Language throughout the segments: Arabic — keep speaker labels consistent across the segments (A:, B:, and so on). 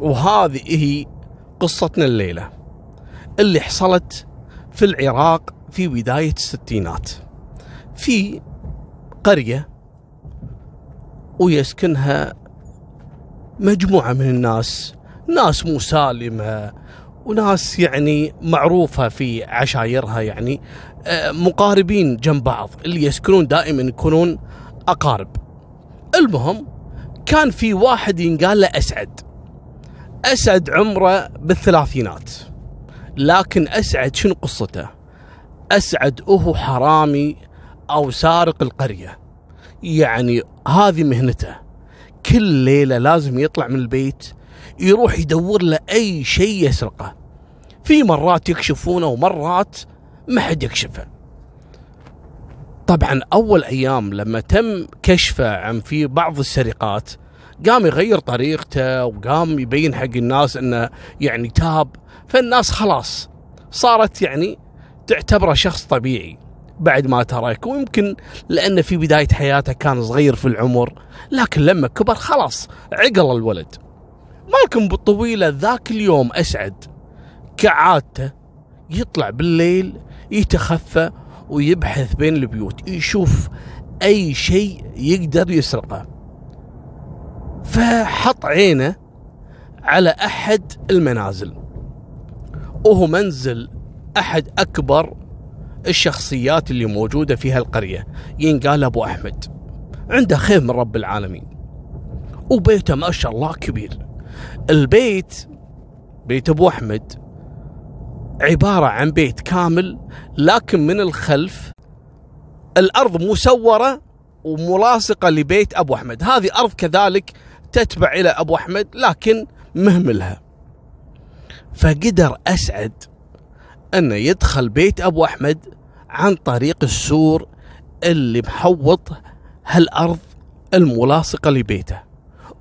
A: وهذه هي قصتنا الليلة اللي حصلت في العراق في بداية الستينات. في قرية ويسكنها مجموعة من الناس ناس مسالمة وناس يعني معروفة في عشايرها يعني آه، مقاربين جنب بعض اللي يسكنون دائما يكونون أقارب. المهم كان في واحد ينقال له أسعد. أسعد عمره بالثلاثينات. لكن أسعد شنو قصته؟ أسعد هو حرامي أو سارق القرية. يعني هذه مهنته. كل ليلة لازم يطلع من البيت يروح يدور له أي شيء يسرقه. في مرات يكشفونه ومرات ما حد يكشفه. طبعا أول أيام لما تم كشفه عن في بعض السرقات قام يغير طريقته وقام يبين حق الناس إنه يعني تاب فالناس خلاص صارت يعني تعتبره شخص طبيعي بعد ما ترك. ويمكن لأنه في بداية حياته كان صغير في العمر لكن لما كبر خلاص عقل الولد. مالكم بالطويلة ذاك اليوم أسعد. كعادته يطلع بالليل يتخفى ويبحث بين البيوت يشوف أي شيء يقدر يسرقه. فحط عينه على أحد المنازل. وهو منزل أحد أكبر الشخصيات اللي موجودة في هالقرية. ينقال أبو أحمد عنده خير من رب العالمين وبيته ما شاء الله كبير. البيت بيت أبو أحمد عبارة عن بيت كامل لكن من الخلف الأرض مسورة وملاصقة لبيت أبو أحمد. هذه أرض كذلك تتبع إلى أبو أحمد لكن مهملها. فقدر أسعد أنه يدخل بيت أبو أحمد عن طريق السور اللي محوط هالأرض الملاصقة لبيته.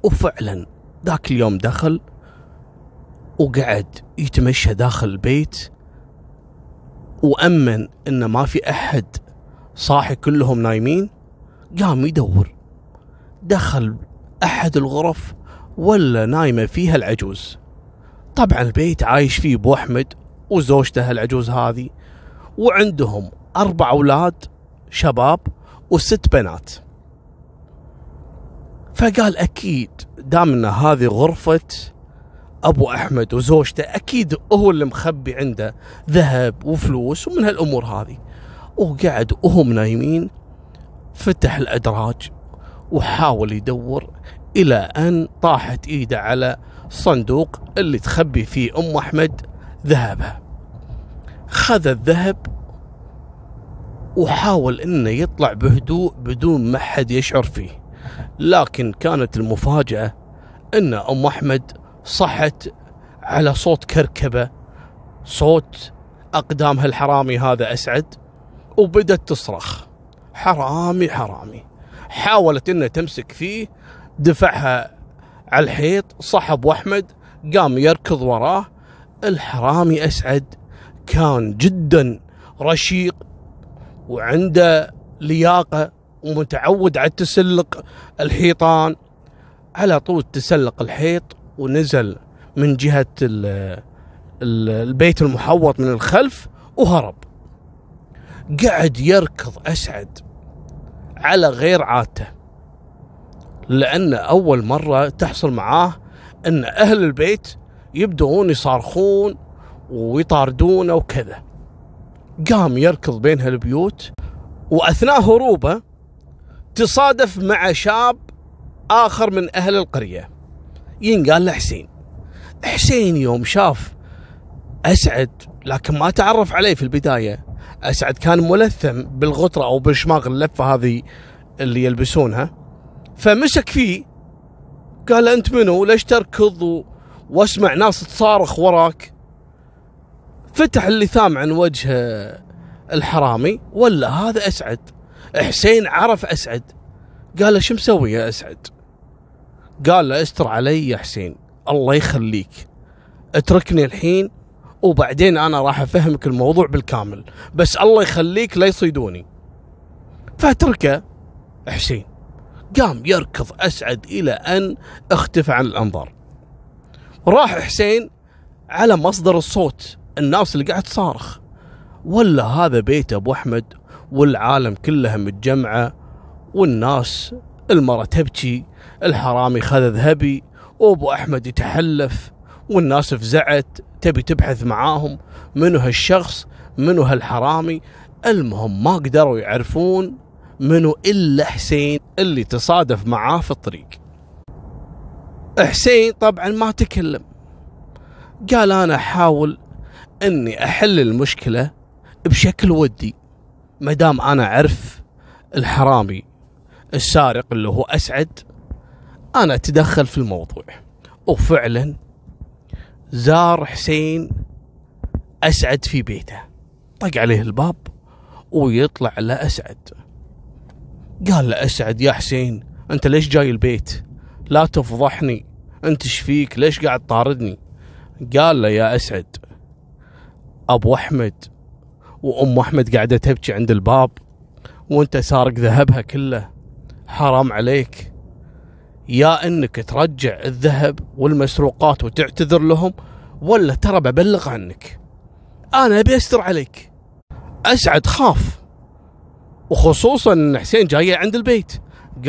A: وفعلا ذاك اليوم دخل وقعد يتمشى داخل البيت وأمن إن ما في أحد صاحي كلهم نايمين قام يدور. دخل أحد الغرف ولا نايمة فيها العجوز. طبعا البيت عايش فيه أبو أحمد وزوجته العجوز هذه وعندهم أربع أولاد شباب وست بنات. فقال أكيد دام أن هذه غرفة أبو أحمد وزوجته أكيد هو اللي مخبي عنده ذهب وفلوس ومن هالأمور هذه. وقعد وهم نايمين فتح الأدراج. وحاول يدور إلى أن طاحت إيده على صندوق اللي تخبي فيه أم أحمد ذهبها. خذ الذهب وحاول إنه يطلع بهدوء بدون ما حد يشعر فيه لكن كانت المفاجأة إن أم أحمد صحت على صوت كركبة صوت أقدامها الحرامي هذا أسعد وبدت تصرخ. حرامي حرامي. حاولت إنها تمسك فيه دفعها على الحيط صحب وأحمد قام يركض وراه. الحرامي أسعد كان جدا رشيق وعنده لياقة ومتعود على تسلق الحيطان. على طول تسلق الحيط ونزل من جهة البيت المحوط من الخلف وهرب. قعد يركض أسعد. على غير عادته. لأن أول مرة تحصل معاه أن أهل البيت يبدون يصارخون ويطاردونه وكذا. قام يركض بين هالبيوت وأثناء هروبه تصادف مع شاب آخر من أهل القرية. ينقال له حسين. حسين يوم شاف أسعد لكن ما تعرف عليه في البداية. أسعد كان ملثم بالغطرة أو بالشماغ اللفة هذه اللي يلبسونها. فمسك فيه قال أنت منو؟ ليش تركض وأسمع ناس تصارخ وراك. فتح اللثام عن وجه الحرامي ولا هذا أسعد. حسين عرف أسعد. قال له شو مسوي يا أسعد؟ قال له استر علي يا حسين الله يخليك. اتركني الحين وبعدين أنا راح أفهمك الموضوع بالكامل. بس الله يخليك لا يصيدوني. فاتركه. حسين. قام يركض أسعد إلى أن اختفى عن الأنظار. راح حسين على مصدر الصوت. الناس اللي قاعد تصارخ. ولا هذا بيت أبو أحمد والعالم كلها متجمعة والناس المرة تبكي الحرامي خذ ذهبي وأبو أحمد يتحلف والناس فزعت تبي تبحث معاهم منو هالشخص منو هالحرامي. المهم ما قدروا يعرفون منو إلا حسين اللي تصادف معاه في الطريق. حسين طبعا ما تكلم. قال أنا أحاول إني أحل المشكلة بشكل ودي ما دام أنا أعرف الحرامي السارق اللي هو أسعد أنا أتدخل في الموضوع. وفعلا زار حسين أسعد في بيته. طق عليه الباب ويطلع لأسعد. قال له أسعد يا حسين أنت ليش جاي البيت؟ لا تفضحني. أنت إيش فيك؟ ليش قاعد طاردني؟ قال له يا أسعد أبو أحمد وأم أحمد قاعدة تبكي عند الباب وأنت سارق ذهبها كله. حرام عليك. يا إنك ترجع الذهب والمسروقات وتعتذر لهم ولا ترى ببلغ عنك. أنا أبي أستر عليك. أسعد خاف. وخصوصا إن حسين جاي عند البيت.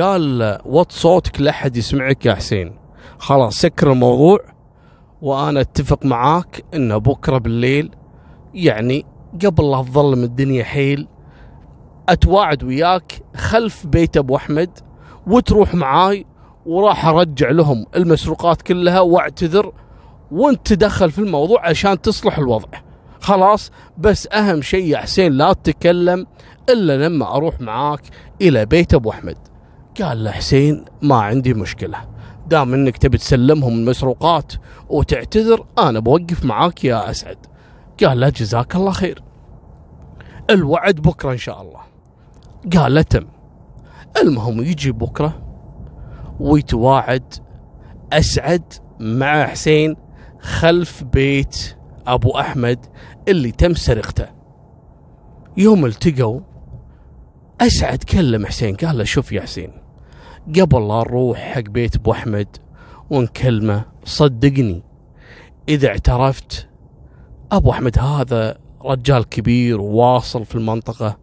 A: قال وط صوتك لا احد يسمعك يا حسين. خلاص سكر الموضوع. وأنا أتفق معاك إن بكرة بالليل يعني قبل لا تظلم الدنيا حيل أتواعد وياك خلف بيت أبو أحمد وتروح معاي وراح أرجع لهم المسروقات كلها وأعتذر وانت تدخل في الموضوع عشان تصلح الوضع. خلاص بس أهم شيء يا حسين لا تتكلم إلا لما أروح معاك إلى بيت أبو أحمد. قال له حسين ما عندي مشكلة دام إنك تبي تسلمهم المسروقات وتعتذر أنا بوقف معاك يا أسعد. قال له جزاك الله خير. الوعد بكرة إن شاء الله. قال له تم. المهم يجي بكرة ويتواعد أسعد مع حسين خلف بيت أبو أحمد اللي تم سرقته. يوم التقوا أسعد كلم حسين قال له شوف يا حسين قبل لا نروح حق بيت أبو أحمد ونكلمه صدقني إذا اعترفت أبو أحمد هذا رجال كبير وواصل في المنطقة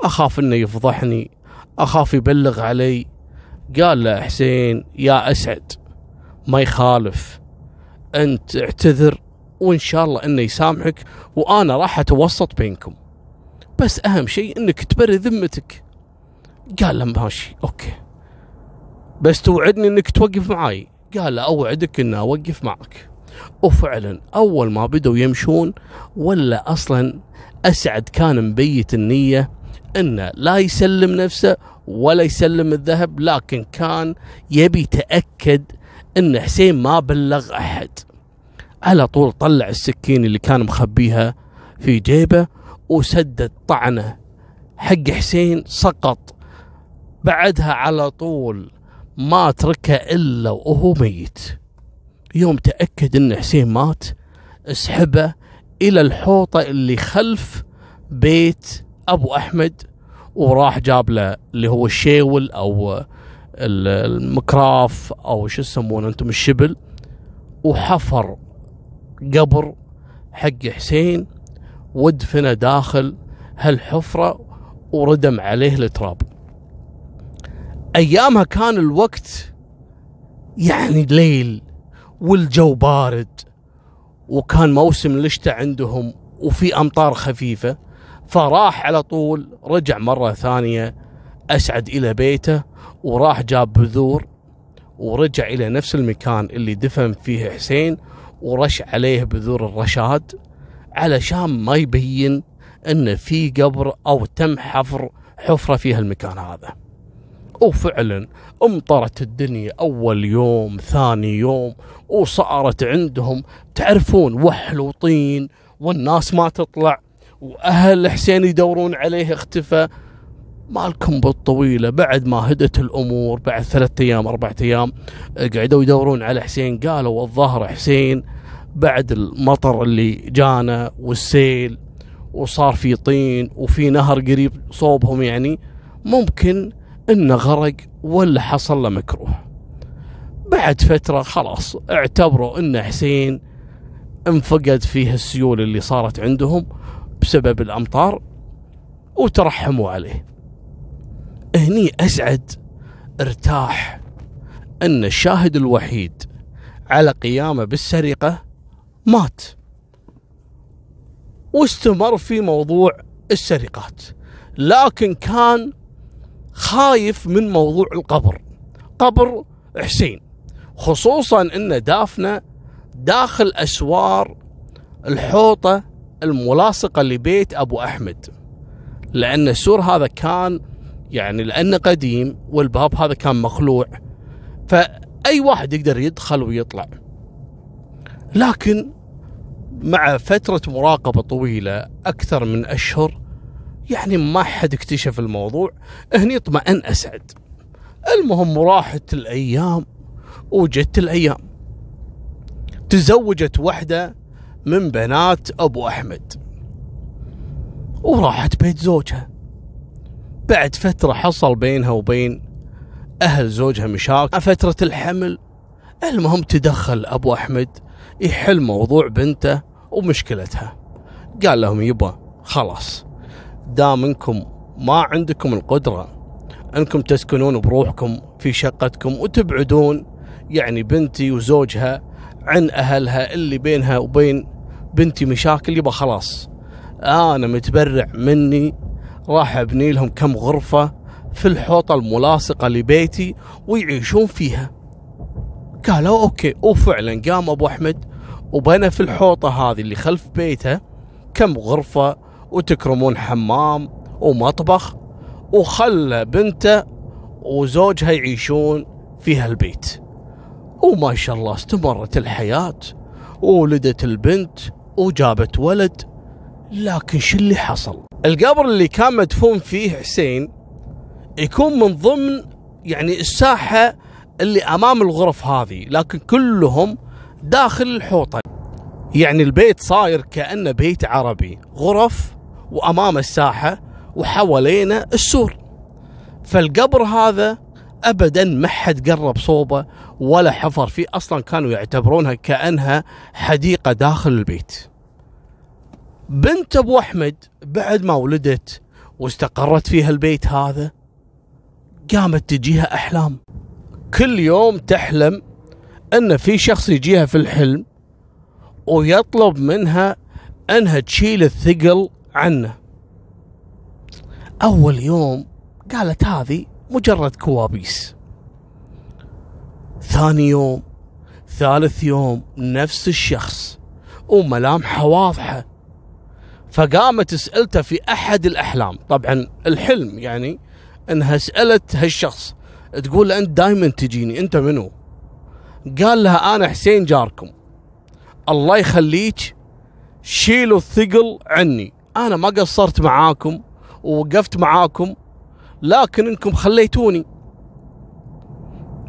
A: أخاف إنه يفضحني أخاف يبلغ علي قال له حسين يا أسعد ما يخالف. أنت اعتذر وإن شاء الله إنه يسامحك وأنا راح أتوسط بينكم. بس أهم شيء إنك تبري ذمتك. قال له ماشي أوكي. بس توعدني إنك توقف معاي. قال له أوعدك إني أوقف معك. وفعلا أول ما بدوا يمشون ولا أصلا أسعد كان مبيت النية إنه لا يسلم نفسه ولا يسلم الذهب لكن كان يبي يتأكد إن حسين ما بلغ أحد. على طول طلع السكين اللي كان مخبيها في جيبه وسدد طعنه. حق حسين سقط. بعدها على طول ما تركه إلا وهو ميت. يوم تأكد إن حسين مات سحبه إلى الحوطة اللي خلف بيت أبو أحمد وراح جاب له اللي هو الشيول أو المكراف أو شو يسمونه أنتم الشبل. وحفر قبر حق حسين ودفنه داخل هالحفرة وردم عليه التراب. أيامها كان الوقت يعني ليل والجو بارد وكان موسم الشتاء عندهم وفي أمطار خفيفة. فراح على طول رجع مرة ثانية أسعد إلى بيته وراح جاب بذور ورجع إلى نفس المكان اللي دفن فيه حسين ورش عليه بذور الرشاد علشان ما يبين إن في قبر أو تم حفر حفرة في هالمكان هذا. وفعلا أمطرت الدنيا أول يوم ثاني يوم وصارت عندهم تعرفون وحل وطين والناس ما تطلع. وأهل حسين يدورون عليه اختفى مالكم بالطويلة بعد ما هدت الأمور بعد ثلاثة أيام أربعة أيام قعدوا يدورون على حسين. قالوا الظاهر حسين بعد المطر اللي جانا والسيل وصار في طين وفي نهر قريب صوبهم يعني ممكن إنه غرق ولا حصل له مكروه. بعد فترة خلاص اعتبروا إن حسين انفقد فيه السيول اللي صارت عندهم بسبب الأمطار وترحموا عليه. هني أسعد ارتاح إن الشاهد الوحيد على قيامه بالسرقة مات. واستمر في موضوع السرقات لكن كان خايف من موضوع القبر قبر حسين. خصوصا إن دافنه داخل أسوار الحوطة الملاصقة لبيت أبو أحمد لأن السور هذا كان يعني لأنه قديم والباب هذا كان مخلوع فأي واحد يقدر يدخل ويطلع. لكن مع فترة مراقبة طويلة أكثر من أشهر يعني ما حد اكتشف الموضوع هني اطمئن أسعد. المهم راحت الأيام وجت الأيام. تزوجت واحدة من بنات أبو أحمد. وراحت بيت زوجها. بعد فترة حصل بينها وبين أهل زوجها مشاكل. فترة الحمل المهم تدخل أبو أحمد يحل موضوع بنته ومشكلتها. قال لهم يبا خلاص دام انكم ما عندكم القدرة أنكم تسكنون بروحكم في شقتكم وتبعدون يعني بنتي وزوجها عن أهلها اللي بينها وبين بنتي مشاكل يبا خلاص. أنا متبرع مني راح أبني لهم كم غرفة في الحوطة الملاصقة لبيتي ويعيشون فيها. قالوا أوكي وفعلا قام أبو أحمد وبنى في الحوطة هذه اللي خلف بيته كم غرفة وتكرمون حمام ومطبخ وخلى بنته وزوجها يعيشون في هالبيت. وما شاء الله استمرت الحياة. وولدت البنت وجابت ولد لكن شو اللي حصل؟ القبر اللي كان مدفون فيه حسين يكون من ضمن يعني الساحة اللي أمام الغرف هذه لكن كلهم داخل الحوطة. يعني البيت صاير كأنه بيت عربي غرف وأمام الساحة وحوالينا السور. فالقبر هذا ابدا ما حد قرب صوبة ولا حفر فيه أصلا كانوا يعتبرونها كأنها حديقة داخل البيت. بنت أبو أحمد بعد ما ولدت واستقرت فيها البيت هذا قامت تجيها أحلام كل يوم تحلم إن في شخص يجيها في الحلم ويطلب منها إنها تشيل الثقل عنه أول يوم قالت هذه مجرد كوابيس. ثاني يوم ثالث يوم نفس الشخص. وملامحه واضحه فقامت سألته في أحد الأحلام. طبعا الحلم يعني إنها سألت هالشخص تقول له أنت دائما تجيني أنت منو؟ قال لها أنا حسين جاركم. الله يخليك شيلوا الثقل عني. أنا ما قصرت معاكم ووقفت معاكم لكن انكم خليتوني.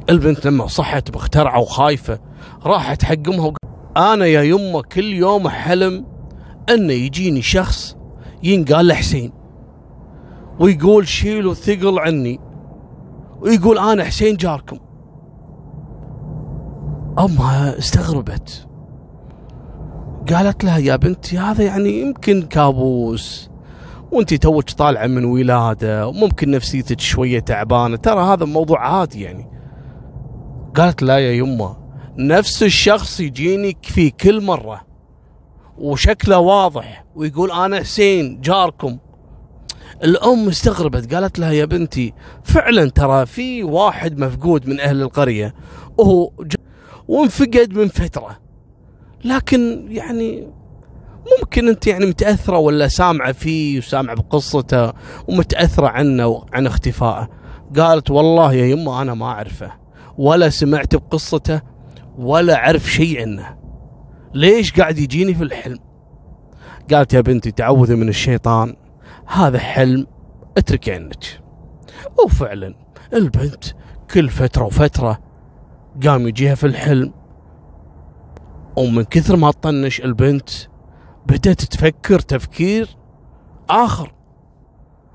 A: البنت لما صحت مخترعة وخايفة راحت حق امها أنا يا يمه كل يوم حلم انه يجيني شخص ينقال له حسين ويقول شيلوا الثقل عني ويقول أنا حسين جاركم. أمها استغربت. قالت لها يا بنتي هذا يعني يمكن كابوس. وانت توك طالعة من ولادة وممكن نفسيتك شوية تعبانة. ترى هذا موضوع عادي يعني. قالت لا يا يمه نفس الشخص يجيني في كل مرة وشكله واضح ويقول أنا حسين جاركم. الأم استغربت قالت لها يا بنتي فعلا ترى في واحد مفقود من أهل القرية وهو وانفقد من فترة. لكن يعني ممكن أنت يعني متأثرة ولا سامعة فيه وسامعة بقصته ومتأثرة عنه وعن اختفائه. قالت والله يا يمه أنا ما أعرفه ولا سمعت بقصته ولا أعرف شيء عنه. ليش قاعد يجيني في الحلم؟ قالت يا بنتي تعوذي من الشيطان هذا حلم اتركي عنك وفعلا البنت كل فترة وفترة قام يجيها في الحلم ومن كثر ما تطنش البنت بدأت تفكر تفكير آخر.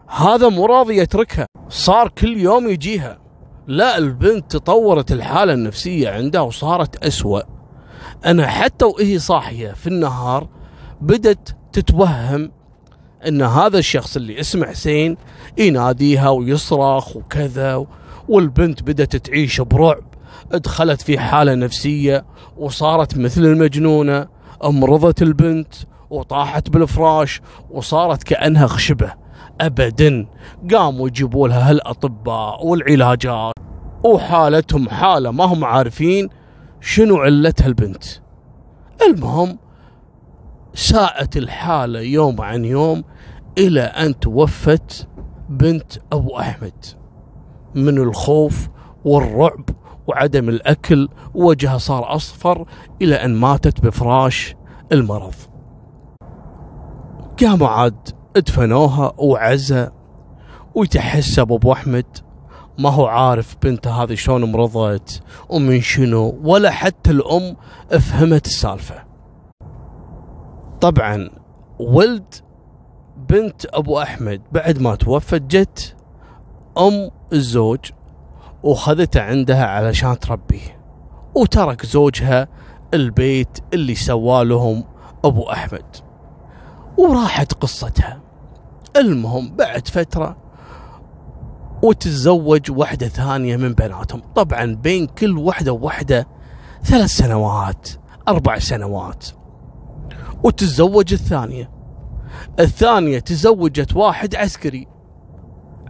A: هذا مو راضي يتركها. صار كل يوم يجيها. لا البنت تطورت الحالة النفسية عندها وصارت أسوأ. أنا حتى وهي صاحية في النهار بدت تتوهم أن هذا الشخص اللي اسمه حسين يناديها ويصرخ وكذا والبنت بدت تعيش برعب. دخلت في حالة نفسية وصارت مثل المجنونة. أمرضت البنت. وطاحت بالفراش وصارت كأنها خشبة. أبدا قاموا يجيبوا لها هالأطباء والعلاجات وحالتهم حالة ما هم عارفين شنو علتها البنت. المهم ساءت الحالة يوم عن يوم إلى أن توفت بنت أبو أحمد. من الخوف والرعب وعدم الأكل وجهها صار أصفر إلى أن ماتت بفراش المرض. قاموا عاد ادفنوها وعزة ويتحسب أبو أحمد. ما هو عارف بنته هذه شلون مرضت ومن شنو ولا حتى الأم فهمت السالفة. طبعا ولد بنت أبو أحمد بعد ما توفت جت أم الزوج وخذته عندها علشان تربيه وترك زوجها البيت اللي سوالهم أبو أحمد. وراحت قصتها. المهم بعد فترة وتتزوج واحدة ثانية من بناتهم. طبعا بين كل واحدة وواحدة ثلاث سنوات أربع سنوات. وتتزوج الثانية. الثانية تزوجت واحد عسكري.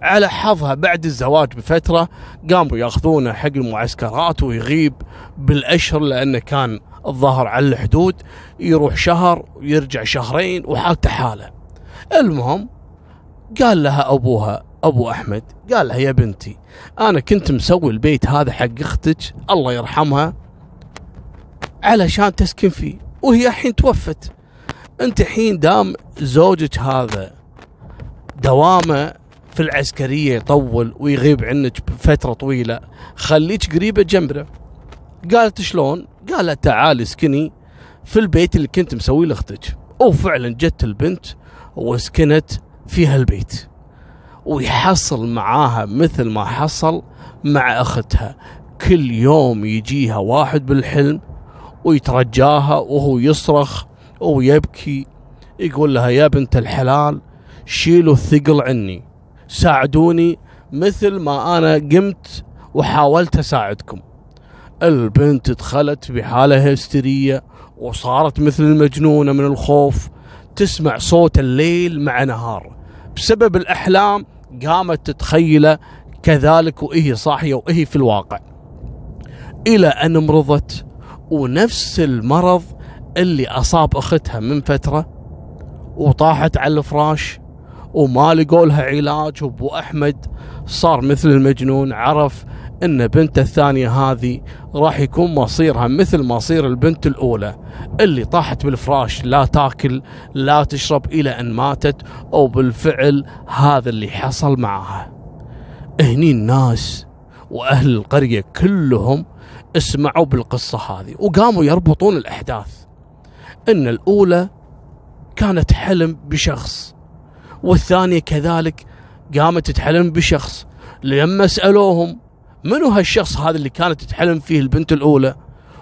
A: على حظها بعد الزواج بفترة قاموا يأخذونه حق المعسكرات ويغيب بالأشهر لأنه كان الظاهر على الحدود يروح شهر ويرجع شهرين وحالته حالة. المهم قال لها أبوها أبو أحمد قال لها يا بنتي أنا كنت مسوي البيت هذا حق أختك الله يرحمها علشان تسكن فيه وهي الحين توفت. أنت الحين دام زوجك هذا دوامه في العسكرية يطول ويغيب عنك بفترة طويلة خليك قريبه جنبه قالت شلون؟ قالت تعال اسكني في البيت اللي كنت مسوي لاختك وفعلا جت البنت وسكنت في هالبيت. ويحصل معاها مثل ما حصل مع أختها. كل يوم يجيها واحد بالحلم ويترجاها وهو يصرخ ويبكي يقول لها يا بنت الحلال شيلوا الثقل عني. ساعدوني مثل ما أنا قمت وحاولت أساعدكم. البنت دخلت بحالة هستيرية وصارت مثل المجنونة من الخوف تسمع صوت الليل مع نهار. بسبب الأحلام قامت تتخيله كذلك وهي صاحية وهي في الواقع. إلى أن مرضت ونفس المرض اللي أصاب أختها من فترة وطاحت على الفراش وما لقوا لها علاج. وأبو أحمد صار مثل المجنون عرف إن بنته الثانية هذه راح يكون مصيرها مثل مصير البنت الأولى اللي طاحت بالفراش لا تاكل لا تشرب إلى أن ماتت أو بالفعل هذا اللي حصل معها. هني الناس وأهل القرية كلهم اسمعوا بالقصة هذه وقاموا يربطون الأحداث. إن الأولى كانت حلم بشخص والثانية كذلك قامت تتحلم بشخص. لما سألوهم منو هالشخص هذا اللي كانت تتحلم فيه البنت الأولى؟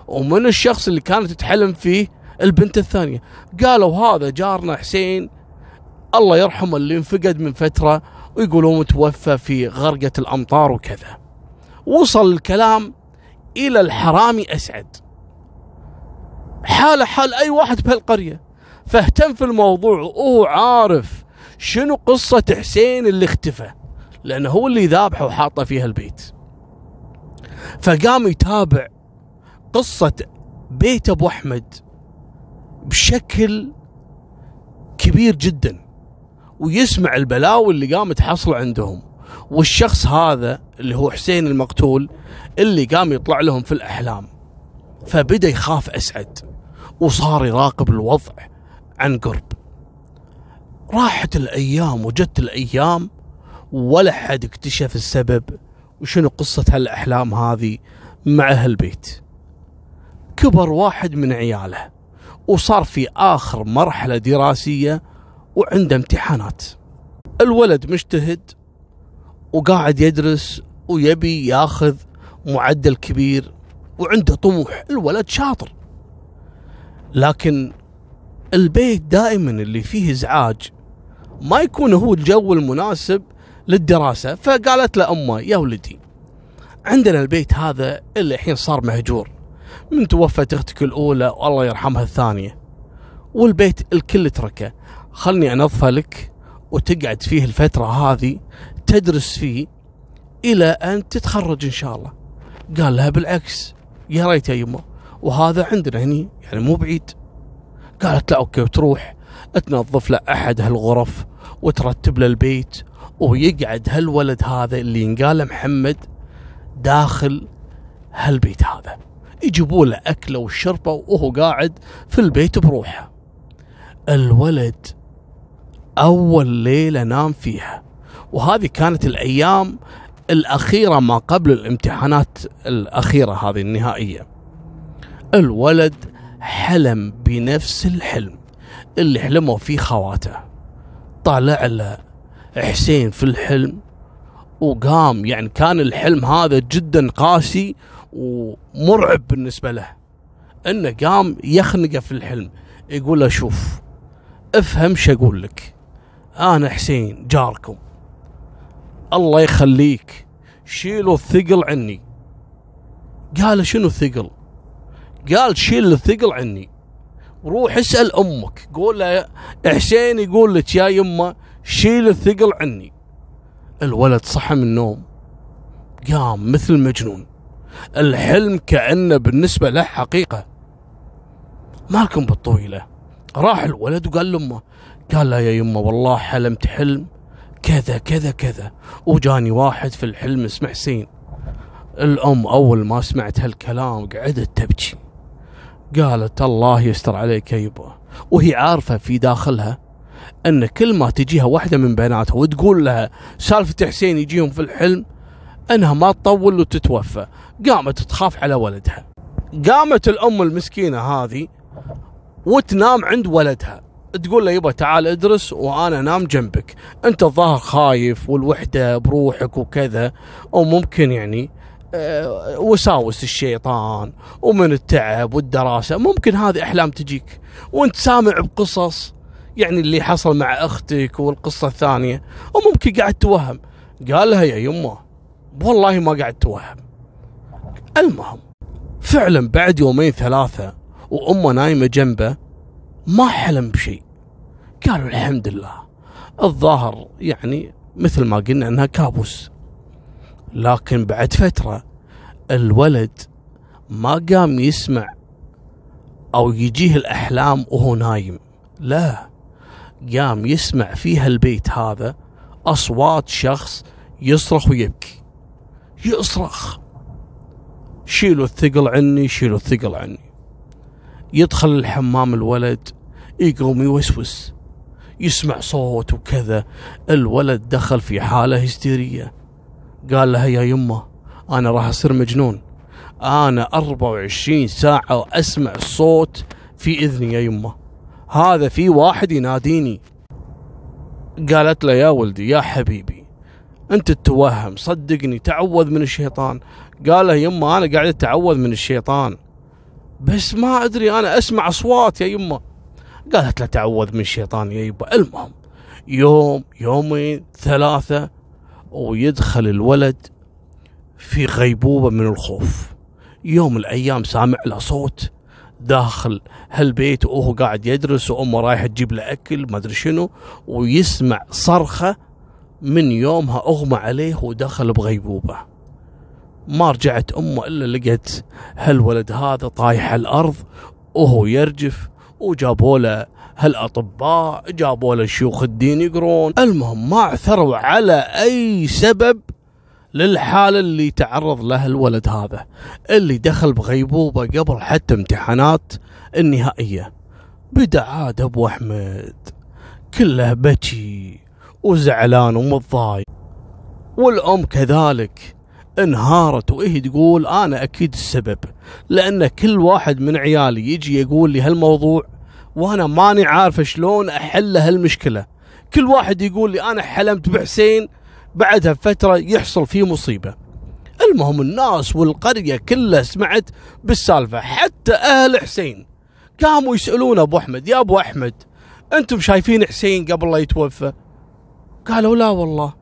A: ومن الشخص اللي كانت تتحلم فيه البنت الثانية؟ قالوا هذا جارنا حسين الله يرحمه اللي انفقد من فترة ويقولون متوفى في غرقة الأمطار وكذا. وصل الكلام إلى الحرامي أسعد. حاله حال أي واحد بهالقرية. فاهتم في الموضوع وهو عارف شنو قصة حسين اللي اختفى لأنه هو اللي ذابحه وحاطه فيها البيت. فقام يتابع قصة بيت أبو أحمد بشكل كبير جدا ويسمع البلاوي اللي قامت تحصل عندهم والشخص هذا اللي هو حسين المقتول اللي قام يطلع لهم في الأحلام. فبدأ يخاف أسعد وصار يراقب الوضع عن قرب. راحت الأيام وجت الأيام ولا حد اكتشف السبب وشنو قصة هالأحلام هذه مع هالبيت. كبر واحد من عياله وصار في آخر مرحلة دراسية وعنده امتحانات. الولد مجتهد وقاعد يدرس ويبي ياخذ معدل كبير وعنده طموح. الولد شاطر. لكن البيت دائما اللي فيه إزعاج ما يكون هو الجو المناسب للدراسة فقالت له أمه يا ولدي عندنا البيت هذا اللي الحين صار مهجور من توفت أختك الأولى والله يرحمها الثانية والبيت الكل تركه خلني أنظفه لك وتقعد فيه الفترة هذه تدرس فيه إلى أن تتخرج إن شاء الله. قال لها بالعكس يا ريت يا يمه وهذا عندنا هني يعني مو بعيد. قالت لا أوكي وتروح تنظف له أحد هالغرف وترتب له البيت ويقعد هالولد هذا اللي ينقال محمد داخل هالبيت هذا. يجيبوا له أكلة وشربه وهو قاعد في البيت بروحه. الولد أول ليلة نام فيها. وهذه كانت الأيام الأخيرة ما قبل الامتحانات الأخيرة هذه النهائية. الولد حلم بنفس الحلم اللي حلموا فيه خواته. طالع له حسين في الحلم وقام يعني كان الحلم هذا جدا قاسي ومرعب بالنسبة له. إنه قام يخنقه في الحلم يقول له شوف افهم شو أقول لك. أنا حسين جاركم. الله يخليك. شيلوا الثقل عني. قال شنو الثقل؟ قال شيل الثقل عني. روح اسأل أمك. قول له حسين يقول لك يا يمه شيل الثقل عني. الولد صحى من النوم قام مثل مجنون. الحلم كأنه بالنسبة له حقيقة. مالكم بالطويلة؟ راح الولد وقال لأمه قال له يا يمه والله حلمت حلم كذا كذا كذا وجاني واحد في الحلم اسمه حسين. الأم أول ما سمعت هالكلام قعدت تبكي. قالت الله يستر عليك يا يبا وهي عارفة في داخلها أن كل ما تجيها واحدة من بناتها وتقول لها سالفة حسين يجيهم في الحلم أنها ما تطول وتتوفى. قامت تخاف على ولدها. قامت الأم المسكينة هذه وتنام عند ولدها. تقول له يبا تعال ادرس وأنا انام جنبك. أنت الظاهر خايف والوحدة بروحك وكذا وممكن يعني آه، وساوس الشيطان ومن التعب والدراسة. ممكن هذه أحلام تجيك. وأنت سامع بقصص يعني اللي حصل مع أختك والقصة الثانية. وممكن قاعد توهم. قال لها يا يمه والله ما قاعد توهم. المهم فعلا بعد يومين ثلاثة وأمه نايمة جنبه ما حلم بشيء. قالوا الحمد لله الظاهر يعني مثل ما قلنا إنها كابوس. لكن بعد فترة الولد ما قام يسمع أو يجيه الأحلام وهو نايم. لا. قام يسمع فيها البيت هذا أصوات شخص يصرخ ويبكي. يصرخ. شيلوا الثقل عني شيلوا الثقل عني. يدخل الحمام الولد يقوم يوسوس. يسمع صوت وكذا. الولد دخل في حالة هستيرية. قال لها يا يمه أنا راح أصير مجنون. أنا 24 ساعة أسمع الصوت في إذني يا يمه. هذا في واحد يناديني. قالت له يا ولدي يا حبيبي أنت تتوهم صدقني تعوذ من الشيطان. قال له يمه أنا قاعد أتعوذ من الشيطان بس ما أدري أنا أسمع أصوات يا يمه قالت له تعوذ من الشيطان يا يبا. المهم يوم يومين ثلاثة ويدخل الولد في غيبوبة من الخوف. يوم الأيام سامع له صوت داخل هالبيت وهو قاعد يدرس وأمه رايحة تجيب له أكل ما أدري شنو ويسمع صرخة من يومها أغمى عليه ودخل بغيبوبة. ما رجعت أمه إلا لقت هالولد هذا طايح الأرض وهو يرجف وجابوا له هالأطباء جابوا له شيوخ الدين يقرون. المهم ما عثروا على أي سبب للحاله اللي تعرض لها الولد هذا اللي دخل بغيبوبة قبل حتى امتحانات النهائية. بدا عاد أبو أحمد. كله بكي وزعلان ومتضايق. والأم كذلك. انهارت وهي تقول أنا أكيد السبب لأن كل واحد من عيالي يجي يقول لي هالموضوع وأنا ماني عارف شلون أحل هالمشكلة. كل واحد يقول لي أنا حلمت بحسين بعدها بفترة يحصل فيه مصيبة. المهم الناس والقرية كلها سمعت بالسالفة حتى أهل حسين قاموا يسألون أبو أحمد يا أبو أحمد أنتم شايفين حسين قبل لا يتوفى؟ قالوا لا والله.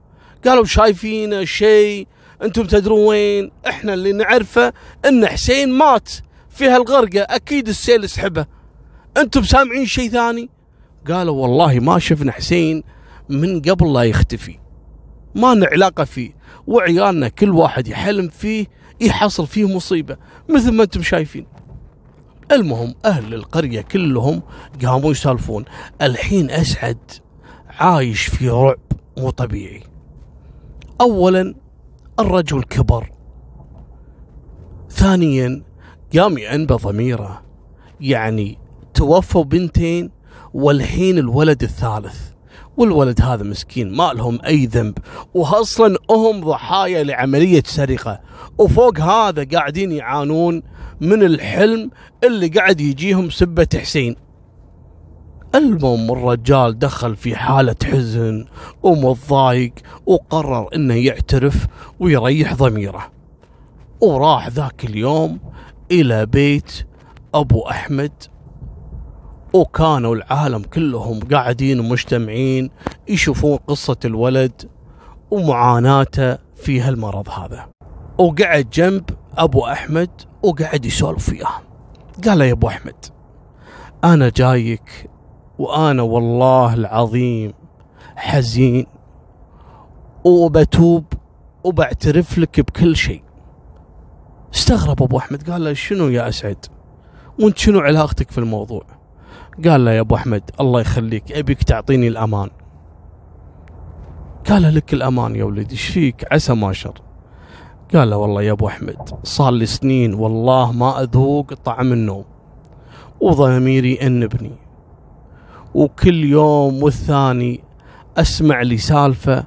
A: قالوا شايفين شيء؟ أنتم تدرون وين؟ إحنا اللي نعرفه أن حسين مات في هالغرقة أكيد السيل سحبه. أنتم سامعين شيء ثاني؟ قالوا والله ما شفنا حسين من قبل لا يختفي. ما لنا علاقة فيه. وعيالنا كل واحد يحلم فيه يحصل فيه مصيبة مثل ما أنتم شايفين. المهم أهل القرية كلهم قاموا يسالفون. الحين أسعد عايش في رعب مو طبيعي. أولا الرجل كبر. ثانيا قام ينبى ضميره يعني توفوا بنتين والحين الولد الثالث. والولد هذا مسكين ما لهم أي ذنب. وأصلا هم ضحايا لعملية سرقة. وفوق هذا قاعدين يعانون من الحلم اللي قاعد يجيهم سبة حسين. المهم الرجال دخل في حالة حزن ومتضايق وقرر إنه يعترف ويريح ضميره. وراح ذاك اليوم إلى بيت أبو أحمد وكانوا العالم كلهم قاعدين ومجتمعين يشوفون قصة الولد ومعاناته في هالمرض هذا. وقعد جنب أبو أحمد وقعد يسولف وياه. قال له يا أبو أحمد أنا جايك وأنا والله العظيم حزين وبتوب وبعترف لك بكل شيء. استغرب أبو أحمد قال له شنو يا أسعد؟ وأنت شنو علاقتك في الموضوع قال له يا أبو أحمد الله يخليك أبيك تعطيني الأمان. قال لك الأمان يا ولدي إيش فيك؟ عسى ما شر. قال له والله يا أبو أحمد صار لي سنين والله ما أذوق طعم النوم وضميري انبني وكل يوم والثاني أسمع لي سالفة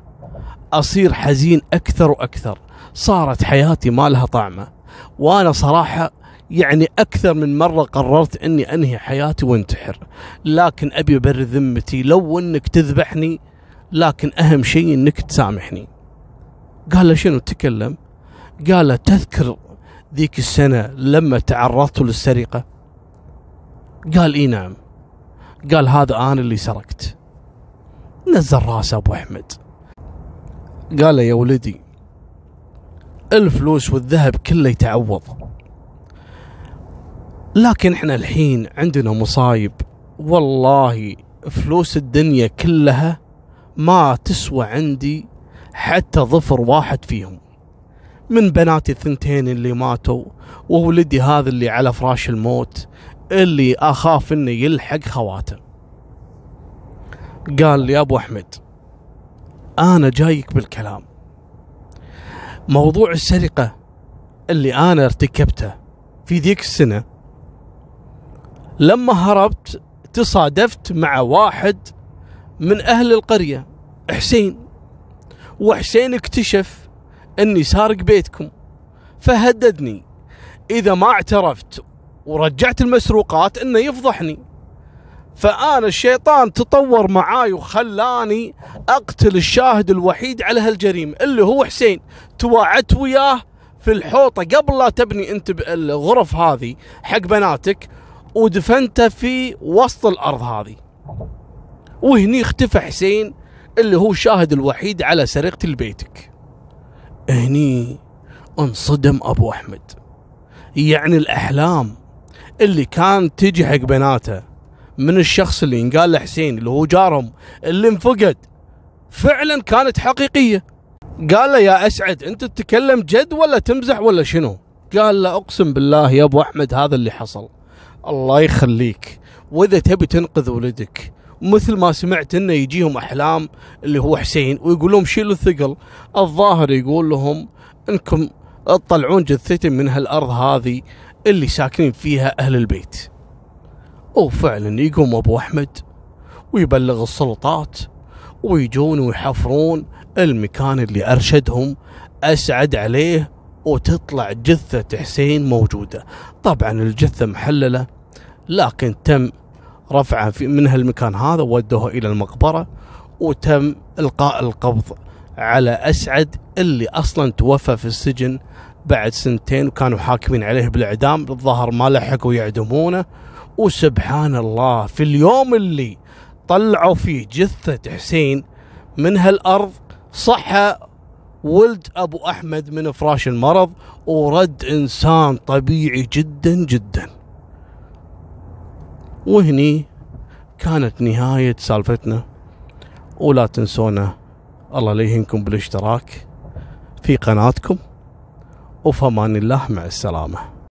A: أصير حزين أكثر وأكثر. صارت حياتي ما لها طعمة وأنا صراحة يعني أكثر من مرة قررت أني أنهي حياتي وانتحر. لكن أبي أبر ذمتي لو أنك تذبحني لكن أهم شيء أنك تسامحني. قال له شنو تكلم؟ قال له تذكر ذيك السنة لما تعرضت للسرقة؟ قال إي نعم. قال هذا أنا اللي سرقت. نزل راسه أبو أحمد. قال يا ولدي الفلوس والذهب كله يتعوض. لكن إحنا الحين عندنا مصايب. والله فلوس الدنيا كلها ما تسوى عندي حتى ظفر واحد فيهم. من بناتي الثنتين اللي ماتوا وولدي هذا اللي على فراش الموت اللي أخاف إنه يلحق خواته. قال لي أبو أحمد أنا جايك بالكلام. موضوع السرقة اللي أنا ارتكبته في ذيك السنة لما هربت تصادفت مع واحد من أهل القرية حسين. وحسين اكتشف أني سارق بيتكم فهددني. إذا ما اعترفت ورجعت المسروقات أنه يفضحني. فأنا الشيطان تطور معاي وخلاني أقتل الشاهد الوحيد على هالجريمة اللي هو حسين. تواعدت وياه في الحوطة قبل لا تبني أنت الغرف هذه حق بناتك. ودفنته في وسط الأرض هذه. وهني اختفى حسين اللي هو الشاهد الوحيد على سرقة لبيتك هني انصدم أبو أحمد. يعني الأحلام اللي كانت تجي حق بناته من الشخص اللي انقال له حسين اللي هو جارهم اللي انفقد فعلا كانت حقيقية. قال له يا أسعد أنت تتكلم جد ولا تمزح ولا شنو؟ قال له أقسم بالله يا أبو أحمد هذا اللي حصل. الله يخليك. وإذا تبي تنقذ ولدك مثل ما سمعت إنه يجيهم أحلام اللي هو حسين ويقول لهم شيلوا الثقل. الظاهر يقول لهم إنكم تطلعون جثتي من هالأرض هذه اللي ساكنين فيها أهل البيت. وفعلا يقوم أبو أحمد ويبلغ السلطات ويجون ويحفرون المكان اللي أرشدهم أسعد عليه وتطلع جثة حسين موجودة. طبعا الجثة محللة لكن تم رفعها في من هالمكان هذا ودوها إلى المقبرة وتم إلقاء القبض على أسعد اللي أصلا توفى في السجن بعد سنتين وكانوا حاكمين عليه بالإعدام. الظهر ما لحقوا يعدمونه. وسبحان الله في اليوم اللي طلعوا فيه جثة حسين من هالأرض صحى ولد أبو أحمد من فراش المرض ورد إنسان طبيعي جدا جدا. وهني كانت نهاية سالفتنا. ولا تنسونا الله لا يهنكم بالاشتراك في قناتكم. وفمان الله مع السلامة.